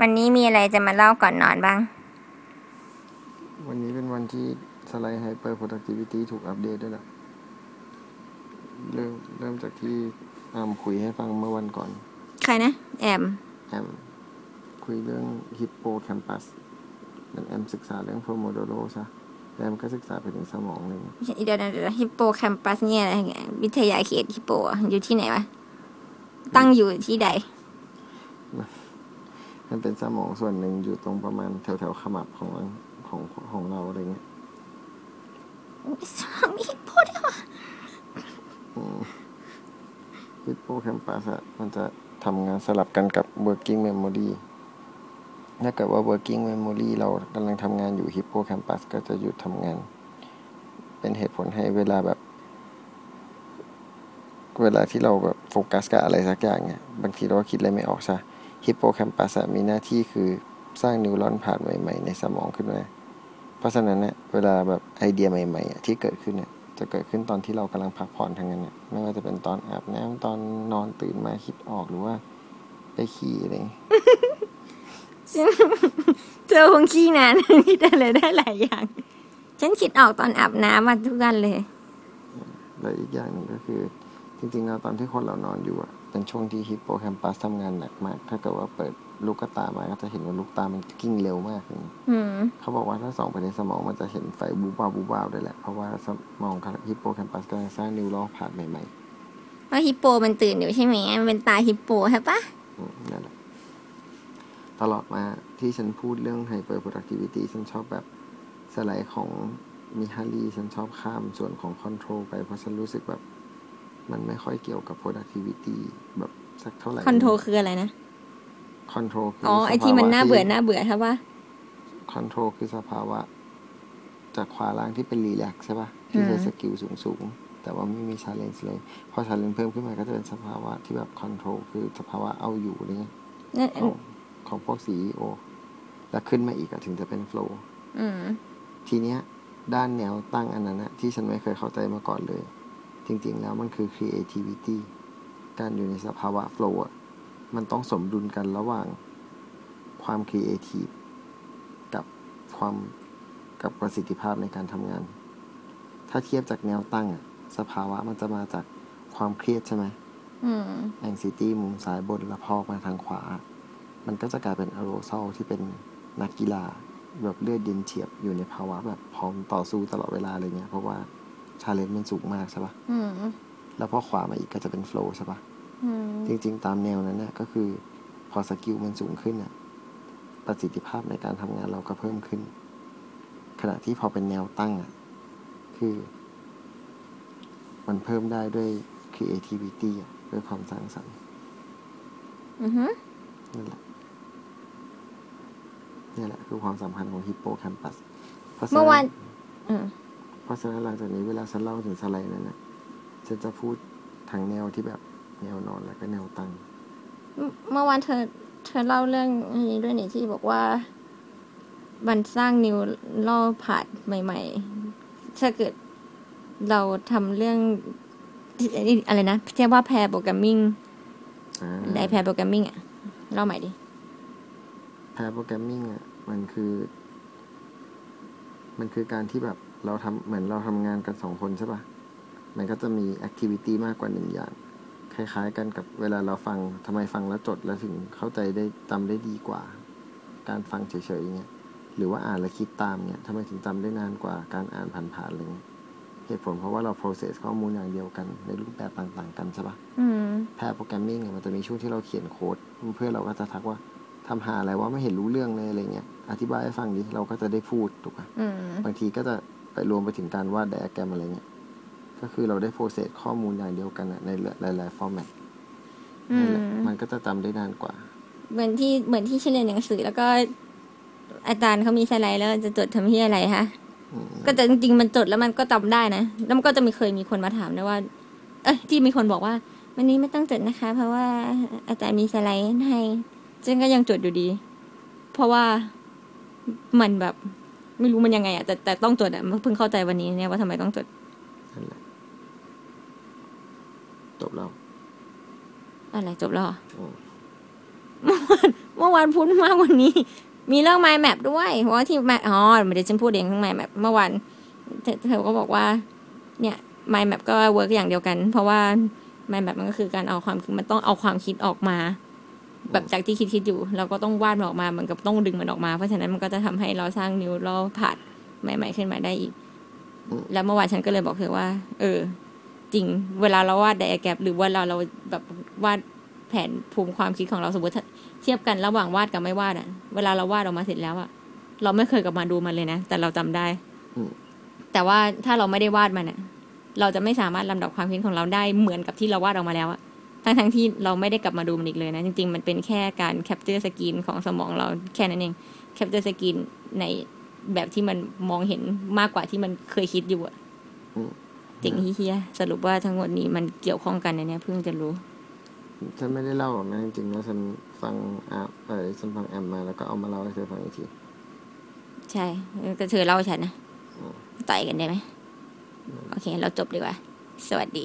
วันนี้มีอะไรจะมาเล่าก่อนนอนบ้าง วันนี้เป็นวันที่สไลด์ Hyper Productivity ถูกอัปเดตด้วยล่ะ เริ่มเริ่มจากที่อามคุยให้ฟังเมื่อวันก่อน ใครนะ แอม แอม คุยเรื่อง Hippo Campus แอมศึกษาเรื่อง Pomodoro ใช่แอมก็ศึกษาไปถึงสมองเลยเดี๋ยวนะเดี๋ยวฮิปโปแคมปัสเนี่ยอะไรเงี้ยวิทยาเขตฮิปโปอะอยู่ที่ไหนวะ ตั้งอยู่ที่ใด มันเป็นสมองส่วนหนึ่งอยู่ตรงประมาณแถวแถวๆขมับของของของเราอะไรเงี้ยมีฮิปโปด้วยวะฮิปโปแคมปัสอะมันจะทำงานสลับกันกับ working memory ถ้าเกิดว่า working memory เรากำลังทำงานอยู่ฮิปโปแคมปัสก็จะหยุดทำงาน เป็นเหตุผลให้เวลาแบบ เวลาที่เราแบบโฟกัสกับอะไรสักอย่างเนี่ย บางทีเราก็คิดอะไรไม่ออกใช่ ฮิปโปแคมปัสมีหน้าที่คือสร้างนิวรอนผ่านใหม่ๆในสมองขึ้นมา เพราะฉะนั้นเนี่ยเวลาแบบไอเดียใหม่ๆอะที่เกิดขึ้นเนี่ยจะเกิดขึ้นตอนที่เรากำลังพักผ่อนทางนั้นเนี่ยไม่ว่าจะเป็นตอนอาบน้ำตอนนอนตื่นมาคิดออกหรือว่าไปขี่อะไรอย่างเงี้ยเจอคงขี้นานคิดอะไรได้หลายอย่าง ฉันคิดออกตอนอาบน้ำมาทุกวันเลย และอีกอย่างหนึ่งก็คือ จริงๆแล้วตอนที่คนเรานอนอยู่อะเป็นช่วงที่ฮิปโปแคมปัสทำงานหนักมาก ถ้าเกิดว่าเปิดลูกตามาก็จะเห็นว่าลูกตามันกิ้งเร็วมากเลยอืมเขาบอกว่าถ้าส่องไปในสมองมันจะเห็นไฟบูบวาบบูบวาบด้วยแหละ เพราะว่าสมองฮิปโปแคมปัสกำลังสร้างนิวรอนผ่านใหม่เพราะฮิปโปมันตื่นอยู่ใช่ไหมมันเป็นตาฮิปโปใช่ปะๆอืมนั่นแหละตลอดมาที่ฉันพูดเรื่อง hyper productivity ฉันชอบแบบสไลด์ของ Mihaly ฉันชอบข้ามส่วนของ control ไปเพราะฉันรู้สึกแบบ มันไม่ค่อยเกี่ยวกับ productivity แบบสักเท่าไหร่ control คืออะไรนะ control คืออ๋อไอที่มันน่าเบื่อน่าเบื่อใช่ปะ control คือสภาวะ จากขวาล่างที่เป็น relax ใช่ปะที่ใช้อืม skill สูงสูงๆแต่ว่าไม่มี challenge เลย พอ challenge เพิ่มขึ้นมาก็จะเป็นสภาวะที่แบบ control คือสภาวะเอาอยู่อะไรเงี้ยนั่นของของพวกซีโอแล้วขึ้นมาอีกอะถึงจะเป็นโฟล์อืมทีเนี้ย ด้านแนวตั้งอันนั้นนะที่ฉันไม่เคยเข้าใจมาก่อนเลย จริงๆ แล้วมันคือ creativity การอยู่ในสภาวะโฟล์อะมันต้องสมดุลกันระหว่างความ creative กับความกับประสิทธิภาพในการทำงาน ถ้าเทียบจากแนวตั้งอะสภาวะมันจะมาจากความเครียดใช่ไหมอืม anxiety มุมซ้ายบนแล้วพอมาทางขวา มันก็จะกลายเป็น arousal ที่เป็นนักกีฬาแบบเลือดเย็นเฉียบอยู่ในภาวะแบบพร้อมต่อสู้ตลอดเวลาอะไรเงี้ย เพราะว่า challenge มันสูงมากใช่ปะอืมแล้วพอขวามาอีกก็จะเป็น flow ใช่ปะอืมจริง ๆ ตามแนวนั้นเนี่ยก็คือ พอ skill มันสูงขึ้นน่ะประสิทธิภาพในการทำงานเราก็เพิ่มขึ้น ขณะที่พอเป็นแนวตั้งอะคือ มันเพิ่มได้ด้วย creativity อะด้วยความสร้างสรรค์อือฮึนั่นแหละนี่แหละ คือความสัมพันธ์ของฮิปโปแคมปัสเมื่อวานอืม เพราะฉะนั้นหลังจากนี้เวลาฉันเล่าถึงสไลด์นั้นนะฉันจะพูดทางแนวที่แบบแนวนอนแล้วก็แนวตั้ง เมื่อวานเธอ เธอเล่าเรื่องนี้ด้วยนี่ที่บอกว่ามันสร้าง neuro path ใหม่ ๆ ถ้าเกิดเราทำเรื่องอะไรนะเรียกว่า pair programmingอ่าได pair program ming อะเล่าใหม่ดิ pair programming อะมันคือ มันคือการที่แบบ เราทำเหมือนเราทำงานกันสองคนใช่ปะมันก็จะมี activity มากกว่าหนึ่งอย่าง คล้ายๆกันกับเวลาเราฟังทำไมฟังแล้วจดแล้วถึงเข้าใจได้จำได้ดีกว่า การฟังเฉยๆอย่างเงี้ยหรือว่าอ่านแล้วคิดตามเงี้ยทำไมถึงจำได้นานกว่าการอ่านผ่านๆอะไรเงี้ยเหตุผลเพราะว่าเรา process ข้อมูลอย่างเดียวกันในรูปแบบต่าง ๆ กันใช่ปะอืมแพร์โปรแกรมมิ่งอะมันจะมีช่วงที่เราเขียนโค้ดเพื่อนเราก็จะทักว่าทำหาอะไรว่าไม่เห็นรู้เรื่องเลยอะไรเงี้ยอธิบายให้ฟังดิเราก็จะได้พูดถูกปะอืมบางทีก็จะ ไปรวมไปถึงการวาดไดอะแกรมอะไรเงี้ย ก็คือเราได้โปรเซสข้อมูลอย่างเดียวกันอะในหลายๆฟอร์แมตอืมมันก็จะจำได้นานกว่า เหมือนที่เหมือนที่ฉันเรียนหนังสือแล้วก็อาจารย์เขามีสไลด์แล้วจะจดทำที่อะไรคะอืมก็แต่จริงๆมันจดแล้วมันก็จำได้นะ แล้วมันก็จะมีเคยมีคนมาถามนะว่า เอ้ยที่มีคนบอกว่า วันนี้ไม่ต้องจดนะคะ เพราะว่าอาจารย์มีสไลด์ให้ฉันก็ยังจดอยู่ดี เพราะว่ามันแบบ ไม่รู้มันยังไงอะแต่แต่ต้องจดอะเพิ่งเข้าใจวันนี้เนี่ยว่าทำไมต้องจดนั่นแหละจบแล้วอะไรจบแล้วเหรออืมเมื่อวานพูดมากกว่านี้ มีเรื่อง mind map ด้วยเพราะว่าที่ mind อ๋อเดี๋ยวฉันพูดเองเรื่อง mind map เมื่อวานเธอเธอก็บอกว่า เนี่ย mind map ก็ work อย่างเดียวกัน เพราะว่า mind map มันก็คือการเอาความคิดมันต้องเอาความคิดออกมา แบบจากที่คิดคิดอยู่ เราก็ต้องวาดมันออกมาเหมือนกับต้องดึงมันออกมา เพราะฉะนั้นมันก็จะทำให้เราสร้าง neuroผ่านใหม่ ๆ ขึ้นมาได้อีก แล้วเมื่อวานฉันก็เลยบอกเธอว่า เออ จริง เวลาเราวาดไดอะแกรมหรือว่าเราเราแบบวาดแผนภูมิความคิดของเราสมมติถ้าเทียบกันระหว่างวาดกับไม่วาดอะเวลาเราวาดออกมาเสร็จแล้วอะเราไม่เคยกลับมาดูมันเลยนะ แต่เราจำได้อืมแต่ว่าถ้าเราไม่ได้วาดมันอะเราจะไม่สามารถลำดับความคิดของเราได้เหมือนกับที่เราวาดออกมาแล้วอะ ทั้งทั้งๆที่เราไม่ได้กลับมาดูมันอีกเลยนะ จริง ๆ มันเป็นแค่การแคปเจอร์สกรีนของสมองเราแค่นั้นเองแคปเจอร์สกรีนในแบบที่มันมองเห็นมากกว่าที่มันเคยคิดอยู่อะอืมจริงเฮียสรุปว่าทั้งหมดนี้มันเกี่ยวข้องกันนะเนี่ยเพิ่งจะรู้ฉันไม่ได้เล่าหรอกนะจริงๆแล้วฉันฟังอะเออฉันฟังแอมมาแล้วก็เอามาเล่าให้เธอฟังอีกทีใช่ก็เธอเล่าให้ฉันนะอืมต่อยกันได้ไหมโอเค เราจบดีกว่า สวัสดี